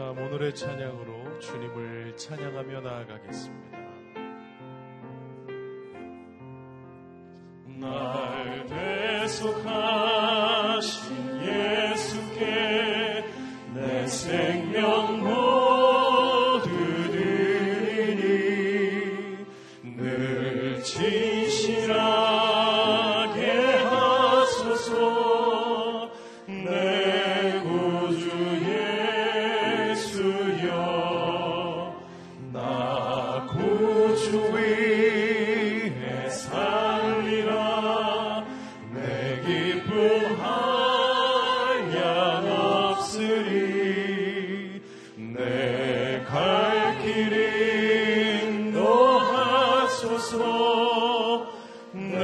참 오늘의 찬양으로 주님을 찬양하며 나아가겠습니다. 날 대속하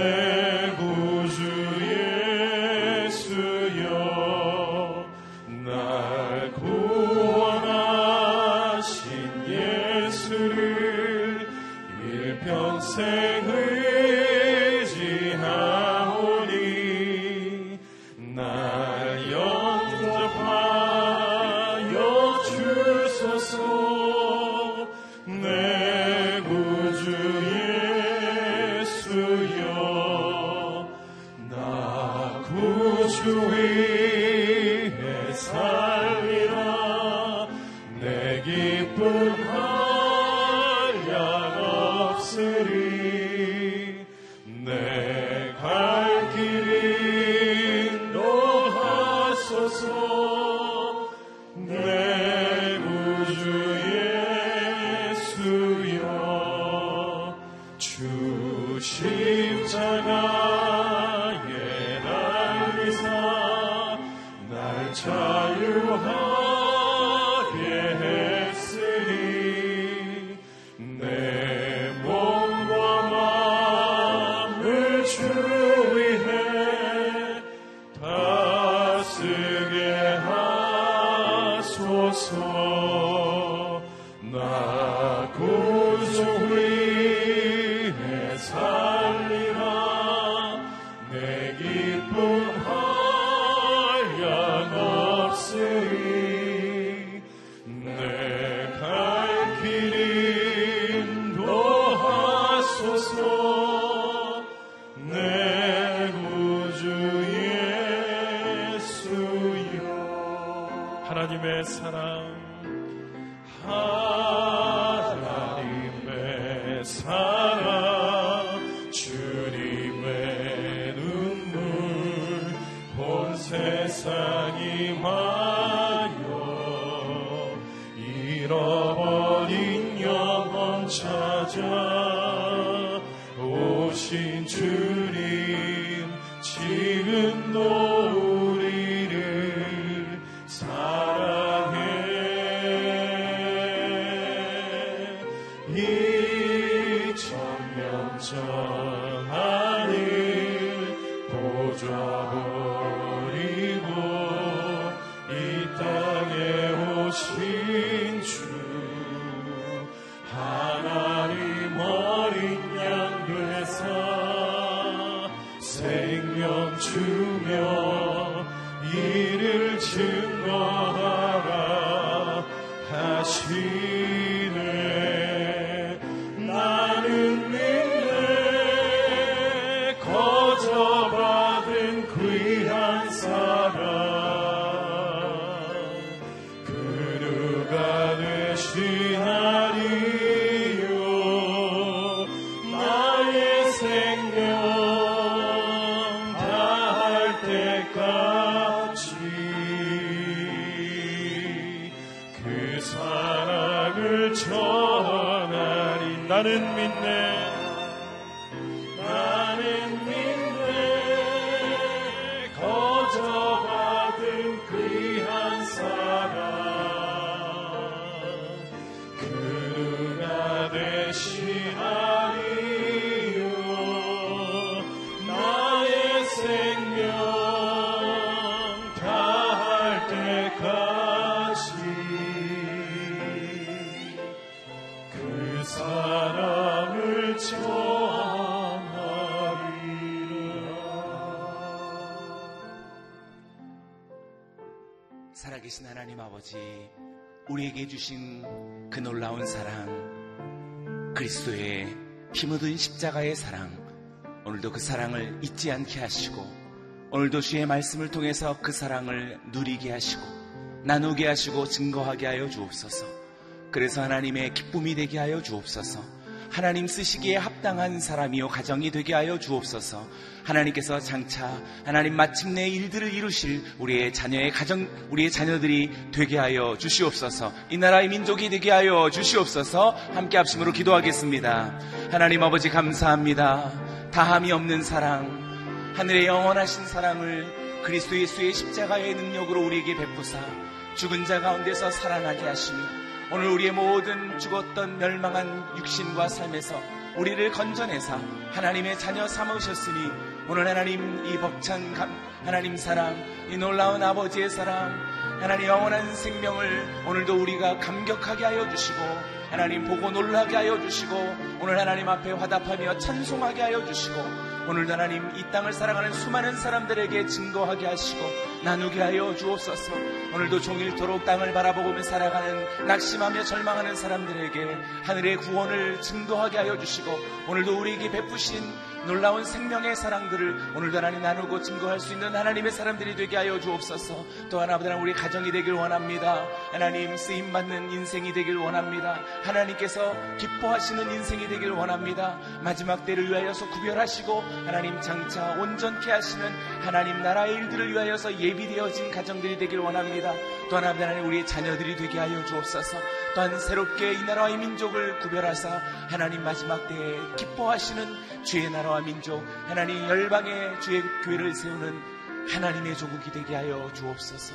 Amen. 心去。 나는 믿네. 우리에게 주신 그 놀라운 사랑, 그리스도의 힘얻은 십자가의 사랑, 오늘도 그 사랑을 잊지 않게 하시고, 오늘도 주의 말씀을 통해서 그 사랑을 누리게 하시고, 나누게 하시고 증거하게 하여 주옵소서. 그래서 하나님의 기쁨이 되게 하여 주옵소서. 하나님 쓰시기에 합당한 사람이요 가정이 되게 하여 주옵소서. 하나님께서 장차 하나님 마침내 일들을 이루실 우리의 자녀의 가정 우리의 자녀들이 되게 하여 주시옵소서. 이 나라의 민족이 되게 하여 주시옵소서. 함께 합심으로 기도하겠습니다. 하나님 아버지 감사합니다. 다함이 없는 사랑, 하늘의 영원하신 사랑을 그리스도 예수의 십자가의 능력으로 우리에게 베푸사 죽은 자 가운데서 살아나게 하시며 오늘 우리의 모든 죽었던 멸망한 육신과 삶에서 우리를 건져내사 하나님의 자녀 삼으셨으니 오늘 하나님 이 벅찬 감, 하나님 사랑, 이 놀라운 아버지의 사랑, 하나님 영원한 생명을 오늘도 우리가 감격하게 하여 주시고 하나님 보고 놀라게 하여 주시고 오늘 하나님 앞에 화답하며 찬송하게 하여 주시고 오늘도 하나님 이 땅을 살아가는 수많은 사람들에게 증거하게 하시고 나누게 하여 주옵소서. 오늘도 종일토록 땅을 바라보며 살아가는 낙심하며 절망하는 사람들에게 하늘의 구원을 증거하게 하여 주시고 오늘도 우리에게 베푸신 놀라운 생명의 사랑들을 오늘도 하나님 나누고 증거할 수 있는 하나님의 사람들이 되게 하여 주옵소서. 또 하나 보다 우리 가정이 되길 원합니다. 하나님 쓰임 받는 인생이 되길 원합니다. 하나님께서 기뻐하시는 인생이 되길 원합니다. 마지막 때를 위하여서 구별하시고 하나님 장차 온전케 하시는 하나님 나라의 일들을 위하여서 예비되어진 가정들이 되길 원합니다. 또 하나 보다 하나님 우리의 자녀들이 되게 하여 주옵소서. 또한 새롭게 이 나라의 민족을 구별하사 하나님 마지막 때에 기뻐하시는 주의 나라와 민족 하나님 열방의 주의 교회를 세우는 하나님의 조국이 되게 하여 주옵소서.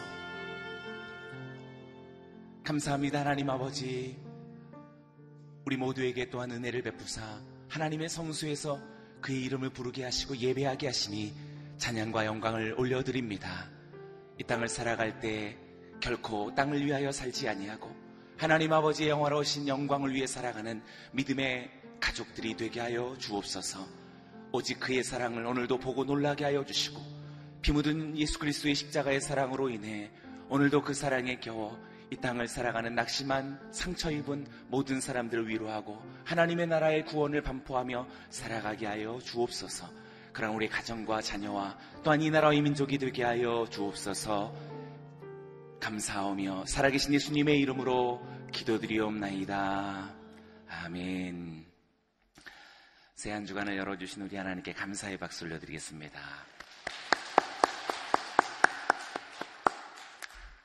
감사합니다 하나님 아버지 우리 모두에게 또한 은혜를 베푸사 하나님의 성수에서 그의 이름을 부르게 하시고 예배하게 하시니 찬양과 영광을 올려드립니다. 이 땅을 살아갈 때 결코 땅을 위하여 살지 아니하고 하나님 아버지의 영화로우신 영광을 위해 살아가는 믿음의 가족들이 되게 하여 주옵소서. 오직 그의 사랑을 오늘도 보고 놀라게 하여 주시고 피 묻은 예수 그리스도의 십자가의 사랑으로 인해 오늘도 그 사랑에 겨워 이 땅을 살아가는 낙심한 상처 입은 모든 사람들을 위로하고 하나님의 나라의 구원을 반포하며 살아가게 하여 주옵소서. 그런 우리 가정과 자녀와 또한 이 나라의 민족이 되게 하여 주옵소서. 감사하며 살아계신 예수님의 이름으로 기도드리옵나이다. 아멘. 새 한 주간을 열어주신 우리 하나님께 감사의 박수 올려드리겠습니다.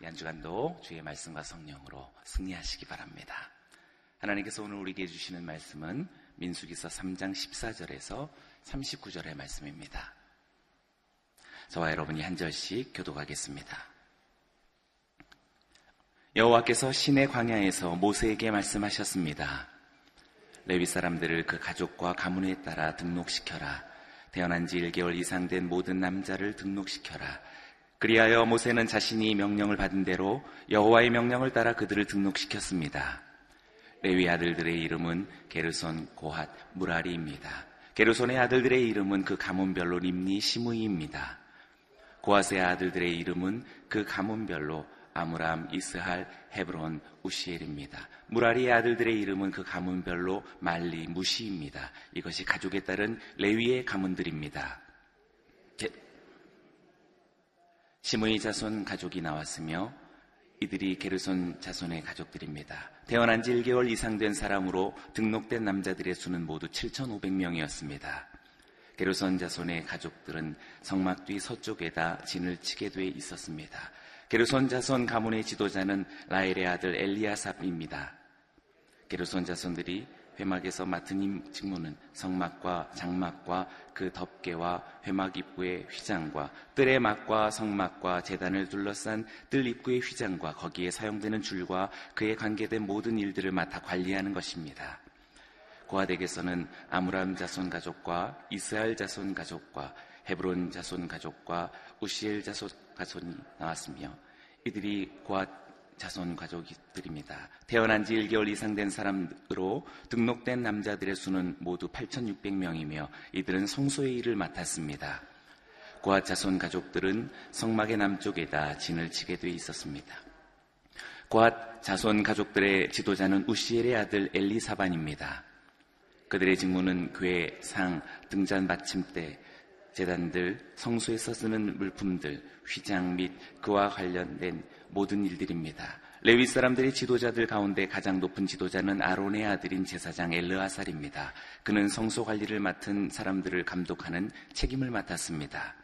이한 주간도 주의 말씀과 성령으로 승리하시기 바랍니다. 하나님께서 오늘 우리에게 주시는 말씀은 민수기서 3장 14절에서 39절의 말씀입니다. 저와 여러분이 한 절씩 교독하겠습니다. 여호와께서 신의 광야에서 모세에게 말씀하셨습니다. 레위 사람들을 그 가족과 가문에 따라 등록시켜라. 태어난 지 1개월 이상 된 모든 남자를 등록시켜라. 그리하여 모세는 자신이 명령을 받은 대로 여호와의 명령을 따라 그들을 등록시켰습니다. 레위 아들들의 이름은 게르손, 고핫, 무라리입니다. 게르손의 아들들의 이름은 그 가문별로 림니, 시므이입니다. 고핫의 아들들의 이름은 그 가문별로 아므람, 이스할, 헤브론, 우시엘입니다. 무라리의 아들들의 이름은 그 가문별로 말리, 무시입니다. 이것이 가족에 따른 레위의 가문들입니다. 시므이 자손 가족이 나왔으며 이들이 게르손 자손의 가족들입니다. 태어난 지 1개월 이상 된 사람으로 등록된 남자들의 수는 모두 7,500명이었습니다. 게르손 자손의 가족들은 성막 뒤 서쪽에다 진을 치게 돼 있었습니다. 게르손 자손 가문의 지도자는 라엘의 아들 엘리아삽입니다. 게르손 자손들이 회막에서 맡은 직무는 성막과 장막과 그 덮개와 회막 입구의 휘장과 뜰의 막과 성막과 재단을 둘러싼 뜰 입구의 휘장과 거기에 사용되는 줄과 그에 관계된 모든 일들을 맡아 관리하는 것입니다. 고아댁에서는 아므람 자손 가족과 이스라엘 자손 가족과 헤브론 자손 가족과 우시엘 자손 가족이 나왔으며 이들이 고아 자손 가족들입니다. 태어난 지 1개월 이상 된 사람으로 등록된 남자들의 수는 모두 8,600명이며 이들은 성소의 일을 맡았습니다. 고아 자손 가족들은 성막의 남쪽에다 진을 치게 돼 있었습니다. 고앗 자손 가족들의 지도자는 우시엘의 아들 엘리사반입니다. 그들의 직무는 괴, 상, 등잔 받침대, 재단들, 성소에서 쓰는 물품들, 휘장 및 그와 관련된 모든 일들입니다. 레위 사람들의 지도자들 가운데 가장 높은 지도자는 아론의 아들인 제사장 엘르아살입니다. 그는 성소 관리를 맡은 사람들을 감독하는 책임을 맡았습니다.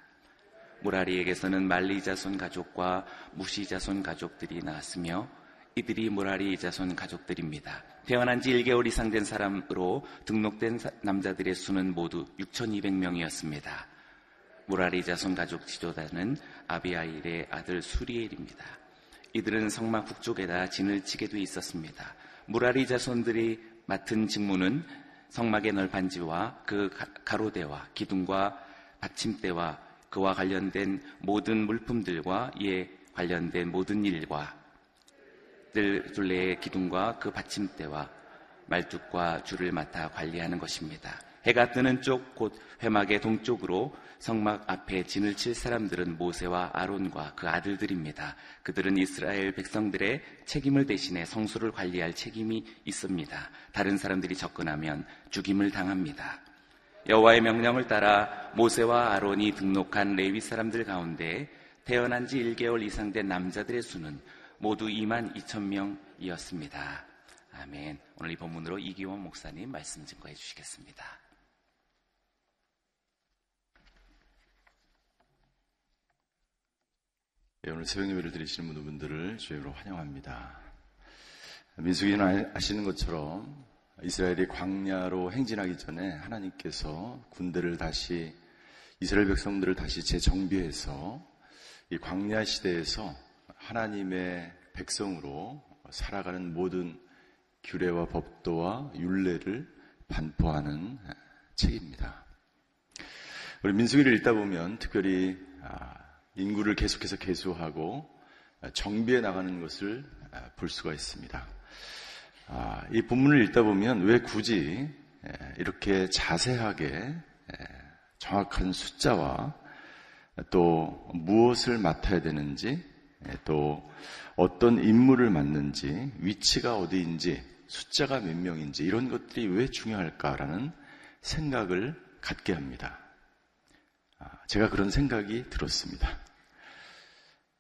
무라리에게서는 말리 자손 가족과 무시 자손 가족들이 나왔으며 이들이 무라리 자손 가족들입니다. 태어난 지 1개월 이상 된 사람으로 등록된 남자들의 수는 모두 6,200명이었습니다. 무라리 자손 가족 지도자는 아비아일의 아들 수리엘입니다. 이들은 성막 북쪽에다 진을 치게 돼 있었습니다. 무라리 자손들이 맡은 직무는 성막의 널판지와 그 가로대와 기둥과 받침대와 그와 관련된 모든 물품들과 이에 관련된 모든 일과 들 둘레의 기둥과 그 받침대와 말뚝과 줄을 맡아 관리하는 것입니다. 해가 뜨는 쪽 곧 회막의 동쪽으로 성막 앞에 진을 칠 사람들은 모세와 아론과 그 아들들입니다. 그들은 이스라엘 백성들의 책임을 대신해 성소를 관리할 책임이 있습니다. 다른 사람들이 접근하면 죽임을 당합니다. 여호와의 명령을 따라 모세와 아론이 등록한 레위 사람들 가운데 태어난 지 1개월 이상 된 남자들의 수는 모두 2만 2천 명이었습니다. 아멘. 오늘 이 본문으로 이기원 목사님 말씀 증거해 주시겠습니다. 오늘 새벽 예배를 드리시는 모든 분들을 주의로 환영합니다. 민수기는 아시는 것처럼 이스라엘이 광야로 행진하기 전에 하나님께서 군대를 다시 이스라엘 백성들을 다시 재정비해서 이 광야 시대에서 하나님의 백성으로 살아가는 모든 규례와 법도와 윤례를 반포하는 책입니다. 우리 민수기를 읽다 보면 특별히 아, 인구를 계속해서 개수하고 정비해 나가는 것을 아, 볼 수가 있습니다. 아, 이 본문을 읽다 보면 왜 굳이 이렇게 자세하게 정확한 숫자와 또 무엇을 맡아야 되는지 예, 또 어떤 임무를 맡는지, 위치가 어디인지, 숫자가 몇 명인지 이런 것들이 왜 중요할까라는 생각을 갖게 합니다. 아, 제가 그런 생각이 들었습니다.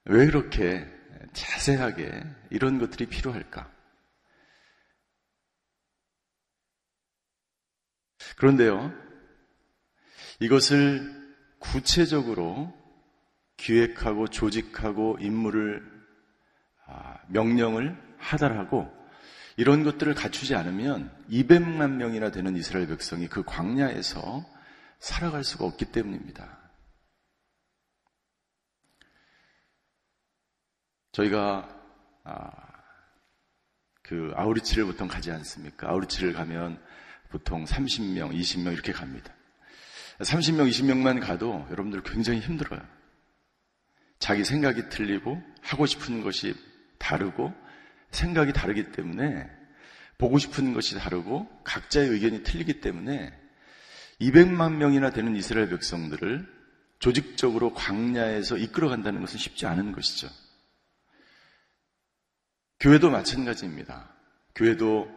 왜 그렇게 자세하게 이런 것들이 필요할까? 그런데요, 이것을 구체적으로 기획하고 조직하고 임무를 아, 명령을 하달하고 이런 것들을 갖추지 않으면 200만 명이나 되는 이스라엘 백성이 그 광야에서 살아갈 수가 없기 때문입니다. 저희가 아, 그 아우리치를 보통 가지 않습니까? 아우리치를 가면 보통 30명, 20명 이렇게 갑니다. 30명, 20명만 가도 여러분들 굉장히 힘들어요. 자기 생각이 틀리고 하고 싶은 것이 다르고 생각이 다르기 때문에 보고 싶은 것이 다르고 각자의 의견이 틀리기 때문에 200만 명이나 되는 이스라엘 백성들을 조직적으로 광야에서 이끌어 간다는 것은 쉽지 않은 것이죠. 교회도 마찬가지입니다. 교회도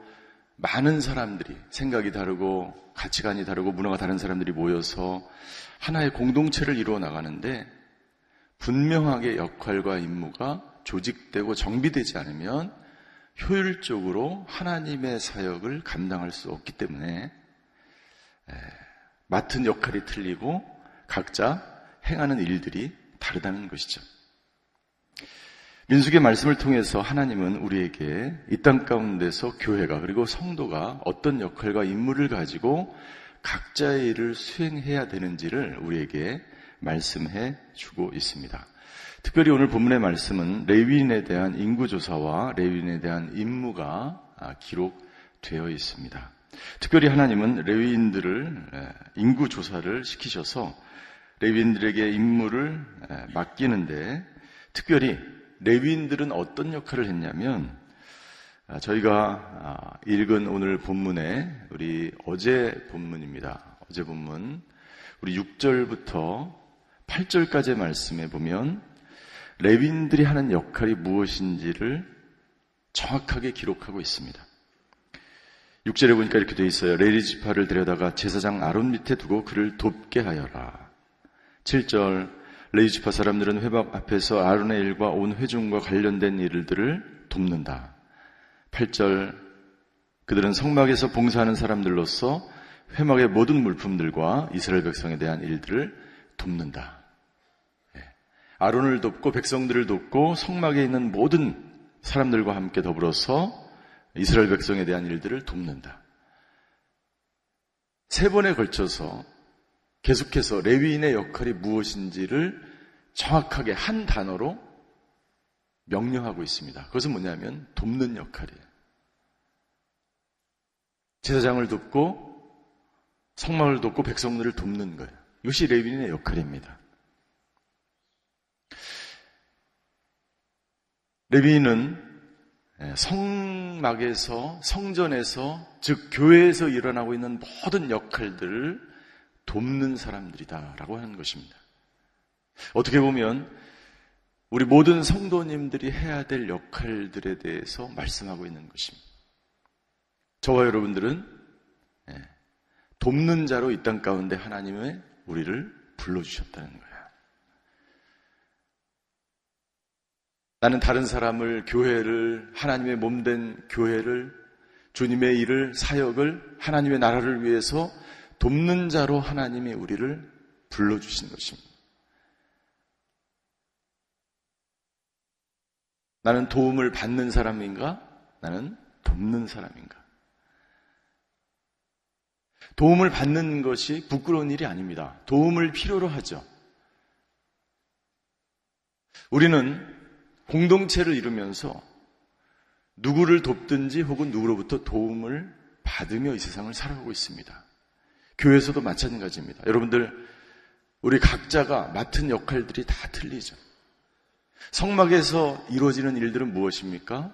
많은 사람들이 생각이 다르고 가치관이 다르고 문화가 다른 사람들이 모여서 하나의 공동체를 이루어 나가는데 분명하게 역할과 임무가 조직되고 정비되지 않으면 효율적으로 하나님의 사역을 감당할 수 없기 때문에 맡은 역할이 틀리고 각자 행하는 일들이 다르다는 것이죠. 민숙의 말씀을 통해서 하나님은 우리에게 이 땅 가운데서 교회가 그리고 성도가 어떤 역할과 임무를 가지고 각자의 일을 수행해야 되는지를 우리에게 말씀해 주고 있습니다. 특별히 오늘 본문의 말씀은 레위인에 대한 인구조사와 레위인에 대한 임무가 아, 기록되어 있습니다. 특별히 하나님은 레위인들을 인구조사를 시키셔서 레위인들에게 임무를 맡기는데 특별히 레위인들은 어떤 역할을 했냐면 아, 저희가 아, 읽은 오늘 본문에 우리 어제 본문입니다. 어제 본문 우리 6절부터 8절까지의 말씀에 보면 레윈들이 하는 역할이 무엇인지를 정확하게 기록하고 있습니다. 6절에 보니까 이렇게 되어 있어요. 레리 지파를 데려다가 제사장 아론 밑에 두고 그를 돕게 하여라. 7절 레이 지파 사람들은 회막 앞에서 아론의 일과 온 회중과 관련된 일들을 돕는다. 8절 그들은 성막에서 봉사하는 사람들로서 회막의 모든 물품들과 이스라엘 백성에 대한 일들을 돕는다. 예. 아론을 돕고 백성들을 돕고 성막에 있는 모든 사람들과 함께 더불어서 이스라엘 백성에 대한 일들을 돕는다. 세 번에 걸쳐서 계속해서 레위인의 역할이 무엇인지를 정확하게 한 단어로 명령하고 있습니다. 그것은 뭐냐면 돕는 역할이에요. 제사장을 돕고 성막을 돕고 백성들을 돕는 거예요. 이것이 레위인의 역할입니다. 레위인은 성막에서 성전에서 즉 교회에서 일어나고 있는 모든 역할들을 돕는 사람들이다라고 하는 것입니다. 어떻게 보면 우리 모든 성도님들이 해야 될 역할들에 대해서 말씀하고 있는 것입니다. 저와 여러분들은 예, 돕는 자로 이 땅 가운데 하나님의 우리를 불러주셨다는 거예요. 나는 다른 사람을, 교회를, 하나님의 몸된 교회를, 주님의 일을, 사역을, 하나님의 나라를 위해서 돕는 자로 하나님이 우리를 불러주신 것입니다. 나는 도움을 받는 사람인가? 나는 돕는 사람인가? 도움을 받는 것이 부끄러운 일이 아닙니다. 도움을 필요로 하죠. 우리는 공동체를 이루면서 누구를 돕든지 혹은 누구로부터 도움을 받으며 이 세상을 살아가고 있습니다. 교회에서도 마찬가지입니다. 여러분들, 우리 각자가 맡은 역할들이 다 틀리죠. 성막에서 이루어지는 일들은 무엇입니까?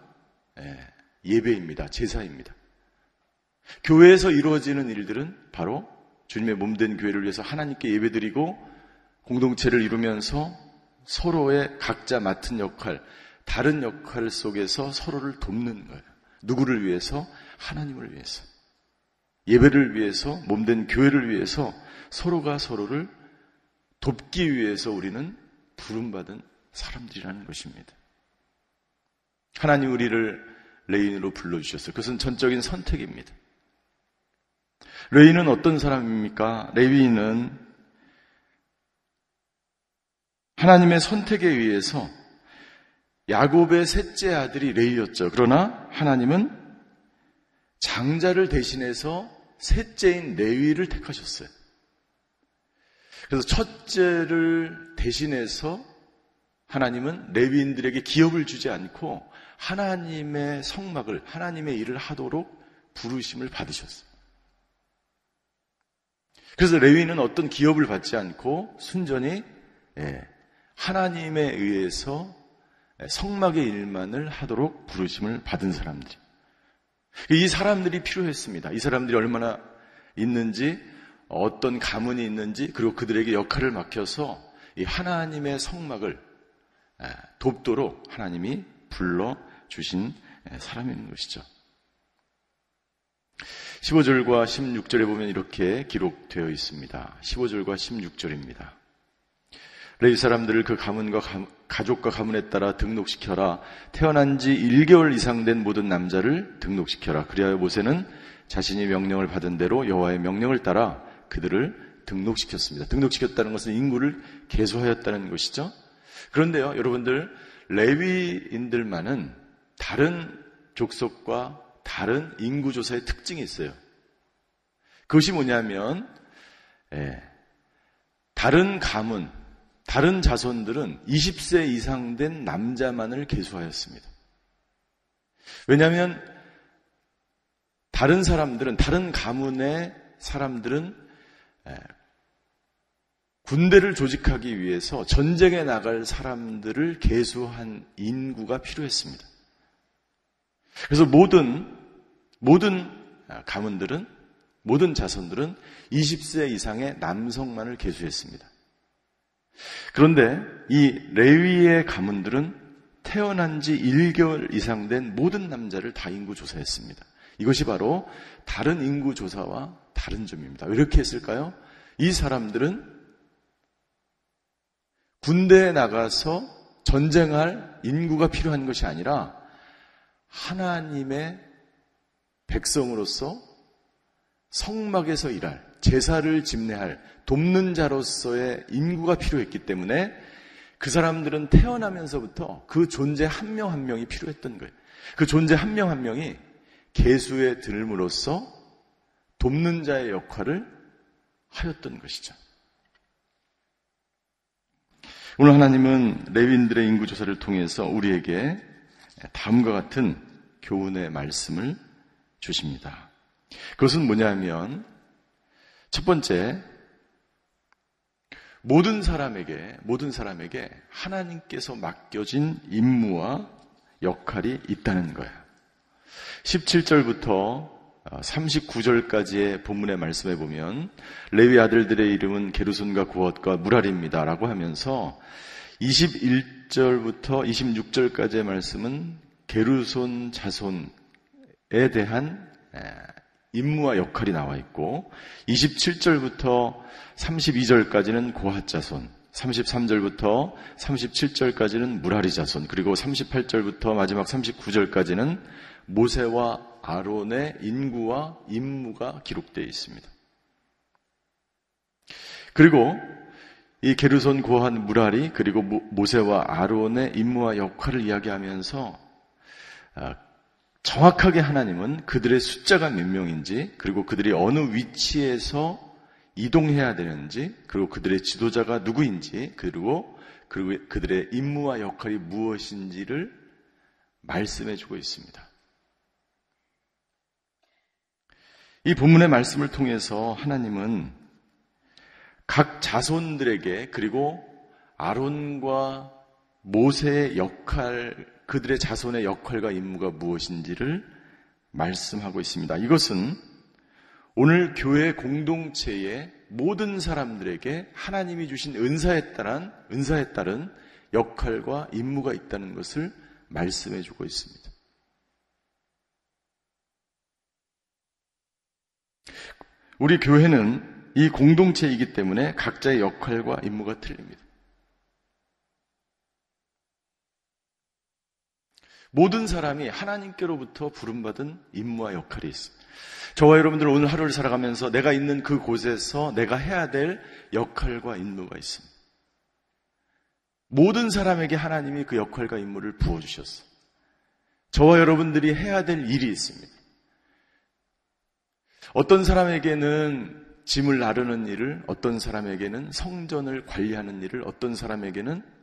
예, 예배입니다. 제사입니다. 교회에서 이루어지는 일들은 바로 주님의 몸된 교회를 위해서 하나님께 예배드리고 공동체를 이루면서 서로의 각자 맡은 역할, 다른 역할 속에서 서로를 돕는 거예요. 누구를 위해서? 하나님을 위해서. 예배를 위해서, 몸된 교회를 위해서 서로가 서로를 돕기 위해서 우리는 부름받은 사람들이라는 것입니다. 하나님 우리를 레위인으로 불러주셨어요. 그것은 전적인 선택입니다. 레위인은 어떤 사람입니까? 레위인은 하나님의 선택에 의해서 야곱의 셋째 아들이 레이였죠. 그러나 하나님은 장자를 대신해서 셋째인 레위를 택하셨어요. 그래서 첫째를 대신해서 하나님은 레위인들에게 기업을 주지 않고 하나님의 성막을 하나님의 일을 하도록 부르심을 받으셨어요. 그래서 레위인은 어떤 기업을 받지 않고 순전히 예, 하나님에 의해서 성막의 일만을 하도록 부르심을 받은 사람들. 이 사람들이 필요했습니다. 이 사람들이 얼마나 있는지, 어떤 가문이 있는지, 그리고 그들에게 역할을 맡겨서 이 하나님의 성막을 돕도록 하나님이 불러 주신 사람인 것이죠. 15절과 16절에 보면 이렇게 기록되어 있습니다. 15절과 16절입니다. 레위 사람들을 그 가문과 가족과 가문에 따라 등록시켜라. 태어난 지 1개월 이상 된 모든 남자를 등록시켜라. 그리하여 모세는 자신이 명령을 받은 대로 여호와의 명령을 따라 그들을 등록시켰습니다. 등록시켰다는 것은 인구를 개소하였다는 것이죠. 그런데요, 여러분들 레위인들만은 다른 족속과 다른 인구 조사의 특징이 있어요. 그것이 뭐냐면 예, 다른 가문 다른 자손들은 20세 이상 된 남자만을 계수하였습니다. 왜냐하면 다른 사람들은 다른 가문의 사람들은 군대를 조직하기 위해서 전쟁에 나갈 사람들을 계수한 인구가 필요했습니다. 그래서 모든 모든 가문들은 모든 자손들은 20세 이상의 남성만을 계수했습니다. 그런데 이 레위의 가문들은 태어난 지 1개월 이상 된 모든 남자를 다 인구 조사했습니다. 이것이 바로 다른 인구 조사와 다른 점입니다. 왜 이렇게 했을까요? 이 사람들은 군대에 나가서 전쟁할 인구가 필요한 것이 아니라 하나님의 백성으로서 성막에서 일할, 제사를 집례할, 돕는 자로서의 인구가 필요했기 때문에 그 사람들은 태어나면서부터 그 존재 한 명한 한 명이 필요했던 거예요. 그 존재 한 명한 한 명이 개수에 들음으로써 돕는 자의 역할을 하였던 것이죠. 오늘 하나님은 레윈들의 인구 조사를 통해서 우리에게 다음과 같은 교훈의 말씀을 주십니다. 그것은 뭐냐면 첫 번째 모든 사람에게 모든 사람에게 하나님께서 맡겨진 임무와 역할이 있다는 거예요. 17절부터 39절까지의 본문의 말씀에 보면 레위 아들들의 이름은 게르손과 구엇과 무랄입니다라고 하면서 21절부터 26절까지의 말씀은 게르손 자손에 대한 임무와 역할이 나와 있고 27절부터 32절까지는 고핫 자손 33절부터 37절까지는 무라리 자손 그리고 38절부터 마지막 39절까지는 모세와 아론의 인구와 임무가 기록되어 있습니다. 그리고 이 게르손 고한 무라리 그리고 모세와 아론의 임무와 역할을 이야기하면서 아, 정확하게 하나님은 그들의 숫자가 몇 명인지 그리고 그들이 어느 위치에서 이동해야 되는지 그리고 그들의 지도자가 누구인지 그리고 그리고 그들의 임무와 역할이 무엇인지를 말씀해 주고 있습니다. 이 본문의 말씀을 통해서 하나님은 각 자손들에게 그리고 아론과 모세의 역할, 그들의 자손의 역할과 임무가 무엇인지를 말씀하고 있습니다. 이것은 오늘 교회 공동체의 모든 사람들에게 하나님이 주신 은사에 따른, 은사에 따른 역할과 임무가 있다는 것을 말씀해 주고 있습니다. 우리 교회는 이 공동체이기 때문에 각자의 역할과 임무가 틀립니다. 모든 사람이 하나님께로부터 부름받은 임무와 역할이 있습니다. 저와 여러분들 오늘 하루를 살아가면서 내가 있는 그 곳에서 내가 해야 될 역할과 임무가 있습니다. 모든 사람에게 하나님이 그 역할과 임무를 부어주셨어요. 저와 여러분들이 해야 될 일이 있습니다. 어떤 사람에게는 짐을 나르는 일을, 어떤 사람에게는 성전을 관리하는 일을, 어떤 사람에게는 예,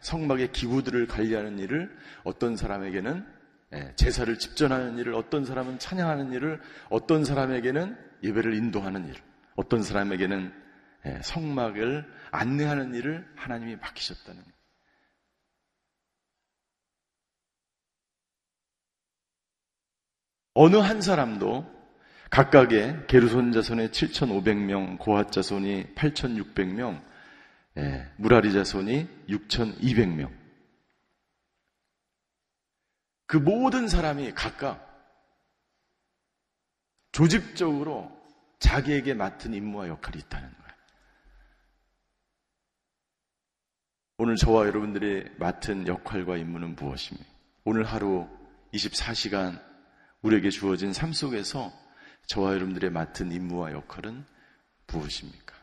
성막의 기구들을 관리하는 일을, 어떤 사람에게는 예, 제사를 집전하는 일을, 어떤 사람은 찬양하는 일을, 어떤 사람에게는 예배를 인도하는 일, 어떤 사람에게는 예, 성막을 안내하는 일을 하나님이 맡기셨다는. 어느 한 사람도 각각의 게르손 자손의 7,500명, 고핫 자손이 8,600명, 예, 무라리 자손이 6,200명. 그 모든 사람이 각각 조직적으로 자기에게 맡은 임무와 역할이 있다는 거예요. 오늘 저와 여러분들이 맡은 역할과 임무는 무엇입니까? 오늘 하루 24시간 우리에게 주어진 삶 속에서 저와 여러분들의 맡은 임무와 역할은 무엇입니까?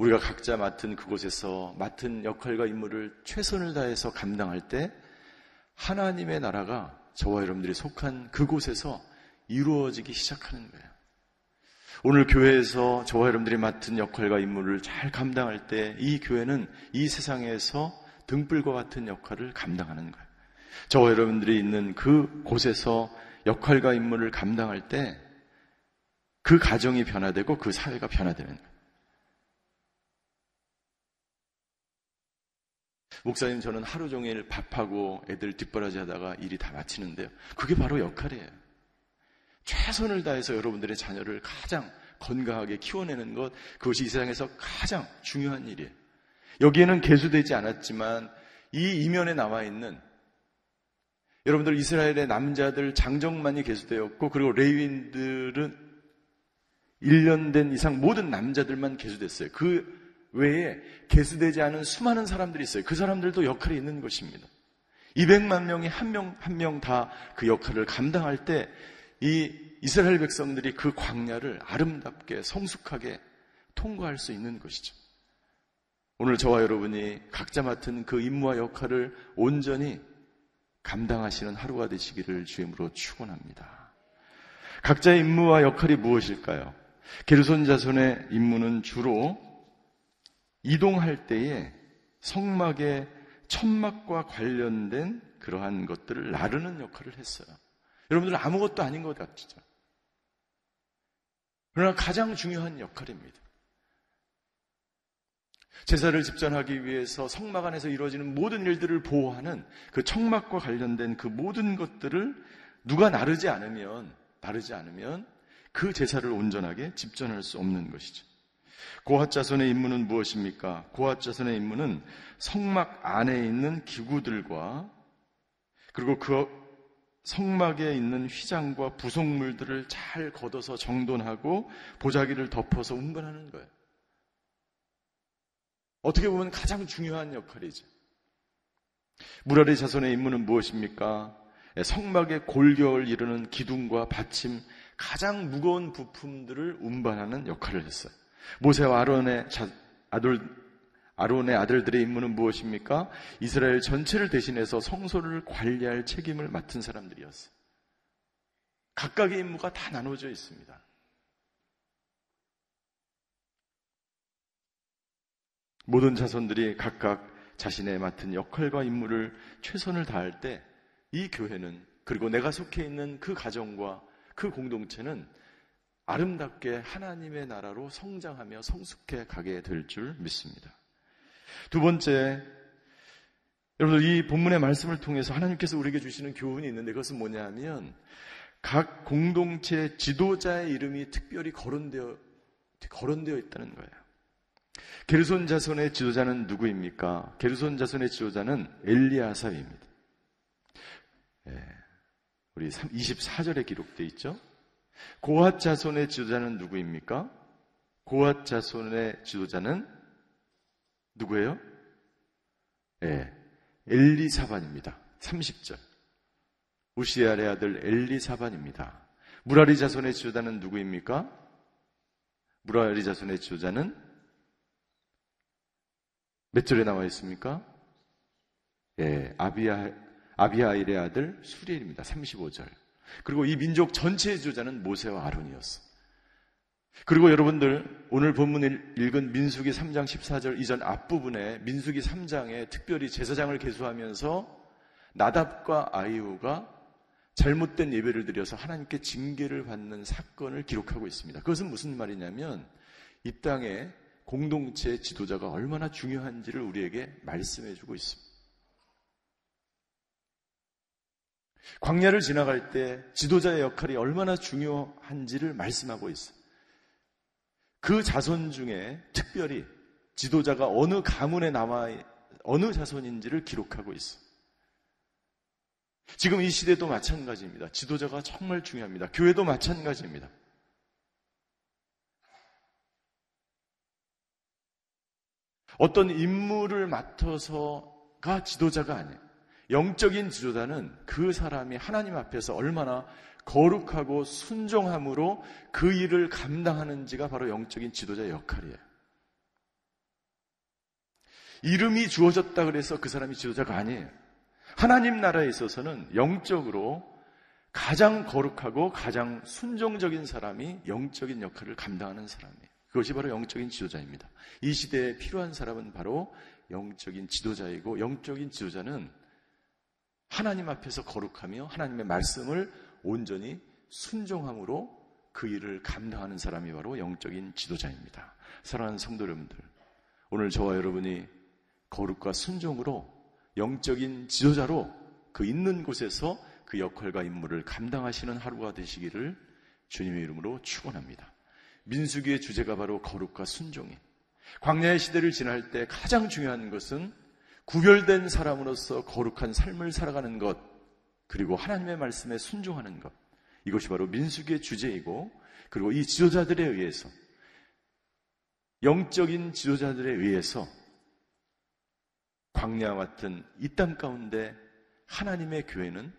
우리가 각자 맡은 그곳에서 맡은 역할과 임무를 최선을 다해서 감당할 때 하나님의 나라가 저와 여러분들이 속한 그곳에서 이루어지기 시작하는 거예요. 오늘 교회에서 저와 여러분들이 맡은 역할과 임무를 잘 감당할 때 이 교회는 이 세상에서 등불과 같은 역할을 감당하는 거예요. 저와 여러분들이 있는 그 곳에서 역할과 임무를 감당할 때 그 가정이 변화되고 그 사회가 변화되는 거예요. 목사님 저는 하루 종일 밥하고 애들 뒷바라지 하다가 일이 다 마치는데요. 그게 바로 역할이에요. 최선을 다해서 여러분들의 자녀를 가장 건강하게 키워내는 것, 그것이 이 세상에서 가장 중요한 일이에요. 여기에는 개수되지 않았지만 이 이면에 나와 있는 여러분들 이스라엘의 남자들 장정만이 계수되었고 그리고 레위인들은 1년 된 이상 모든 남자들만 계수됐어요. 그 외에 계수되지 않은 수많은 사람들이 있어요. 그 사람들도 역할이 있는 것입니다. 200만 명이 한 명 한 명 다 그 역할을 감당할 때 이 이스라엘 백성들이 그 광야를 아름답게 성숙하게 통과할 수 있는 것이죠. 오늘 저와 여러분이 각자 맡은 그 임무와 역할을 온전히 감당하시는 하루가 되시기를 주임으로 축원합니다. 각자의 임무와 역할이 무엇일까요? 게르손 자손의 임무는 주로 이동할 때에 성막의 천막과 관련된 그러한 것들을 나르는 역할을 했어요. 여러분들 아무것도 아닌 것 같죠? 그러나 가장 중요한 역할입니다. 제사를 집전하기 위해서 성막 안에서 이루어지는 모든 일들을 보호하는 그 청막과 관련된 그 모든 것들을 누가 나르지 않으면, 나르지 않으면 그 제사를 온전하게 집전할 수 없는 것이죠. 고핫 자손의 임무는 무엇입니까? 고핫 자손의 임무는 성막 안에 있는 기구들과 그리고 그 성막에 있는 휘장과 부속물들을 잘 걷어서 정돈하고 보자기를 덮어서 운반하는 거예요. 어떻게 보면 가장 중요한 역할이죠. 무라리 자손의 임무는 무엇입니까? 성막의 골격을 이루는 기둥과 받침, 가장 무거운 부품들을 운반하는 역할을 했어요. 모세와 아론의 아들, 아론의 아들들의 임무는 무엇입니까? 이스라엘 전체를 대신해서 성소를 관리할 책임을 맡은 사람들이었어요. 각각의 임무가 다 나눠져 있습니다. 모든 자손들이 각각 자신의 맡은 역할과 임무를 최선을 다할 때 이 교회는 그리고 내가 속해 있는 그 가정과 그 공동체는 아름답게 하나님의 나라로 성장하며 성숙해 가게 될 줄 믿습니다. 두 번째, 여러분들 이 본문의 말씀을 통해서 하나님께서 우리에게 주시는 교훈이 있는데 그것은 뭐냐 하면 각 공동체 지도자의 이름이 특별히 거론되어, 거론되어 있다는 거예요. 게르손 자손의 지도자는 누구입니까? 게르손 자손의 지도자는 엘리아사입니다. 예, 우리 24절에 기록되어 있죠. 고핫 자손의 지도자는 누구입니까? 고핫 자손의 지도자는 누구예요? 예, 엘리사반입니다. 30절. 우시아의 아들 엘리사반입니다. 무라리 자손의 지도자는 누구입니까? 무라리 자손의 지도자는 몇 절에 나와 있습니까? 예, 아비아, 아비아일의 아들 수리엘입니다. 35절. 그리고 이 민족 전체의 주자는 모세와 아론이었어. 그리고 여러분들 오늘 본문을 읽은 민수기 3장 14절 이전 앞부분에 민수기 3장에 특별히 제사장을 개수하면서 나답과 아이오가 잘못된 예배를 드려서 하나님께 징계를 받는 사건을 기록하고 있습니다. 그것은 무슨 말이냐면 이 땅에 공동체 지도자가 얼마나 중요한지를 우리에게 말씀해 주고 있습니다. 광야를 지나갈 때 지도자의 역할이 얼마나 중요한지를 말씀하고 있어요. 그 자손 중에 특별히 지도자가 어느 가문에 남아 어느 자손인지를 기록하고 있어요. 지금 이 시대도 마찬가지입니다. 지도자가 정말 중요합니다. 교회도 마찬가지입니다. 어떤 임무를 맡아서가 지도자가 아니에요. 영적인 지도자는 그 사람이 하나님 앞에서 얼마나 거룩하고 순종함으로 그 일을 감당하는지가 바로 영적인 지도자의 역할이에요. 이름이 주어졌다 그래서 그 사람이 지도자가 아니에요. 하나님 나라에 있어서는 영적으로 가장 거룩하고 가장 순종적인 사람이 영적인 역할을 감당하는 사람이에요. 그것이 바로 영적인 지도자입니다. 이 시대에 필요한 사람은 바로 영적인 지도자이고 영적인 지도자는 하나님 앞에서 거룩하며 하나님의 말씀을 온전히 순종함으로 그 일을 감당하는 사람이 바로 영적인 지도자입니다. 사랑하는 성도 여러분들, 오늘 저와 여러분이 거룩과 순종으로 영적인 지도자로 그 있는 곳에서 그 역할과 임무를 감당하시는 하루가 되시기를 주님의 이름으로 축원합니다. 민수기의 주제가 바로 거룩과 순종이. 광야의 시대를 지날 때 가장 중요한 것은 구별된 사람으로서 거룩한 삶을 살아가는 것, 그리고 하나님의 말씀에 순종하는 것. 이것이 바로 민숙의 주제이고, 그리고 이 지도자들에 의해서, 영적인 지도자들에 의해서 광야와 같은 이 땅 가운데 하나님의 교회는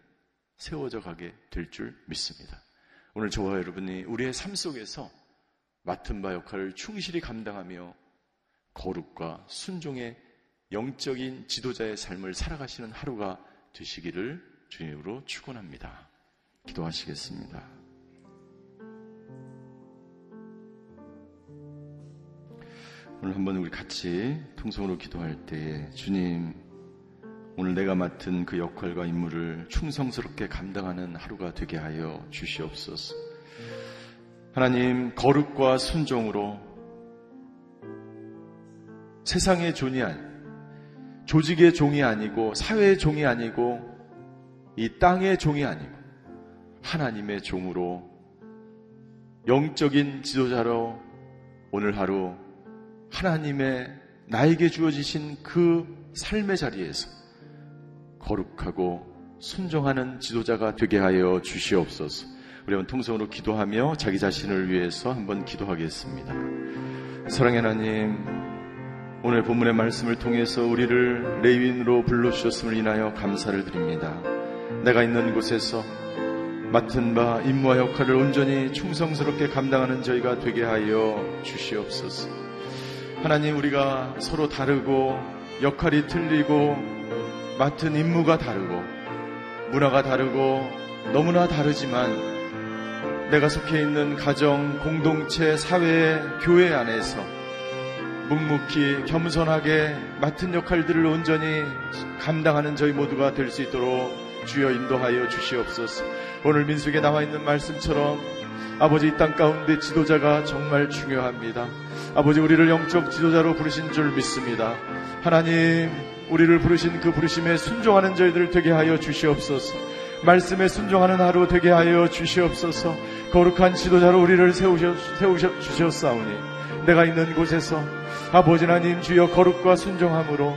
세워져 가게 될 줄 믿습니다. 오늘 저와 여러분이 우리의 삶 속에서 맡은 바 역할을 충실히 감당하며 거룩과 순종의 영적인 지도자의 삶을 살아가시는 하루가 되시기를 주님으로 축원합니다. 기도하시겠습니다. 오늘 한번 우리 같이 통성으로 기도할 때에 주님 오늘 내가 맡은 그 역할과 임무를 충성스럽게 감당하는 하루가 되게 하여 주시옵소서. 하나님 거룩과 순종으로 세상의 아니 조직의 종이 아니고 사회의 종이 아니고 이 땅의 종이 아니고 하나님의 종으로 영적인 지도자로 오늘 하루 하나님의 나에게 주어지신 그 삶의 자리에서 거룩하고 순종하는 지도자가 되게 하여 주시옵소서. 우리 한번 통성으로 기도하며 자기 자신을 위해서 한번 기도하겠습니다. 사랑의 하나님, 오늘 본문의 말씀을 통해서 우리를 레위인으로 불러주셨음을 인하여 감사를 드립니다. 내가 있는 곳에서 맡은 바 임무와 역할을 온전히 충성스럽게 감당하는 저희가 되게 하여 주시옵소서. 하나님 우리가 서로 다르고 역할이 틀리고 맡은 임무가 다르고 문화가 다르고 너무나 다르지만 내가 속해 있는 가정, 공동체, 사회, 교회 안에서 묵묵히 겸손하게 맡은 역할들을 온전히 감당하는 저희 모두가 될 수 있도록 주여 인도하여 주시옵소서. 오늘 민숙에 나와 있는 말씀처럼 아버지 이 땅 가운데 지도자가 정말 중요합니다. 아버지 우리를 영적 지도자로 부르신 줄 믿습니다. 하나님 우리를 부르신 그 부르심에 순종하는 저희들 되게 하여 주시옵소서. 말씀에 순종하는 하루 되게 하여 주시옵소서. 거룩한 지도자로 우리를 세우셔, 세우셔 주셨사오니 내가 있는 곳에서 아버지 하나님 주여 거룩과 순종함으로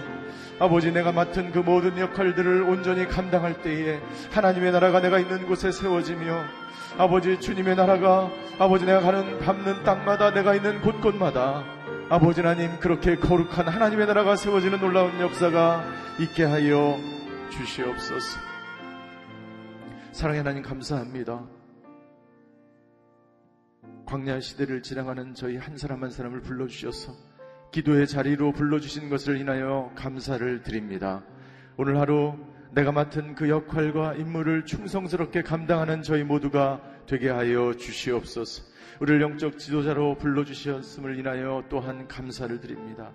아버지 내가 맡은 그 모든 역할들을 온전히 감당할 때에 하나님의 나라가 내가 있는 곳에 세워지며 아버지 주님의 나라가 아버지 내가 가는 밟는 땅마다 내가 있는 곳곳마다 아버지 하나님 그렇게 거룩한 하나님의 나라가 세워지는 놀라운 역사가 있게 하여 주시옵소서. 사랑의 하나님 감사합니다. 광야 시대를 지나가는 저희 한 사람 한 사람을 불러주셔서 기도의 자리로 불러주신 것을 인하여 감사를 드립니다. 오늘 하루 내가 맡은 그 역할과 임무를 충성스럽게 감당하는 저희 모두가 되게 하여 주시옵소서. 우리를 영적 지도자로 불러주셨음을 인하여 또한 감사를 드립니다.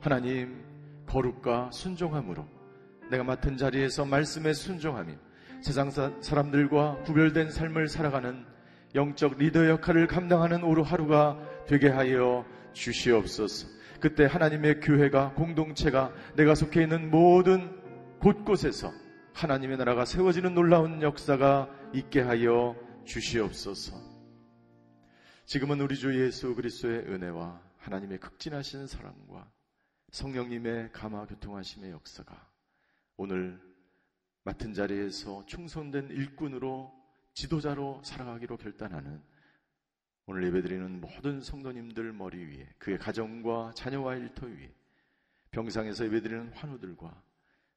하나님, 거룩과 순종함으로 내가 맡은 자리에서 말씀에 순종하며 세상 사람들과 구별된 삶을 살아가는 영적 리더 역할을 감당하는 오루 하루가 되게 하여 주시옵소서. 그때 하나님의 교회가 공동체가 내가 속해 있는 모든 곳곳에서 하나님의 나라가 세워지는 놀라운 역사가 있게 하여 주시옵소서. 지금은 우리 주 예수 그리스도의 은혜와 하나님의 극진하신 사랑과 성령님의 감화 교통하심의 역사가 오늘 맡은 자리에서 충성된 일꾼으로 지도자로 살아가기로 결단하는 오늘 예배드리는 모든 성도님들 머리 위에 그의 가정과 자녀와 일터 위에 병상에서 예배드리는 환우들과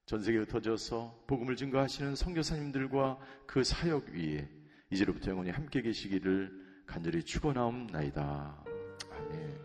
전 세계에 흩어져서 복음을 증거하시는 성교사님들과 그 사역 위에 이제로부터 영원히 함께 계시기를 간절히 축원하옵나이다. 아멘.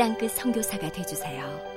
땅끝 성교사가 되주세요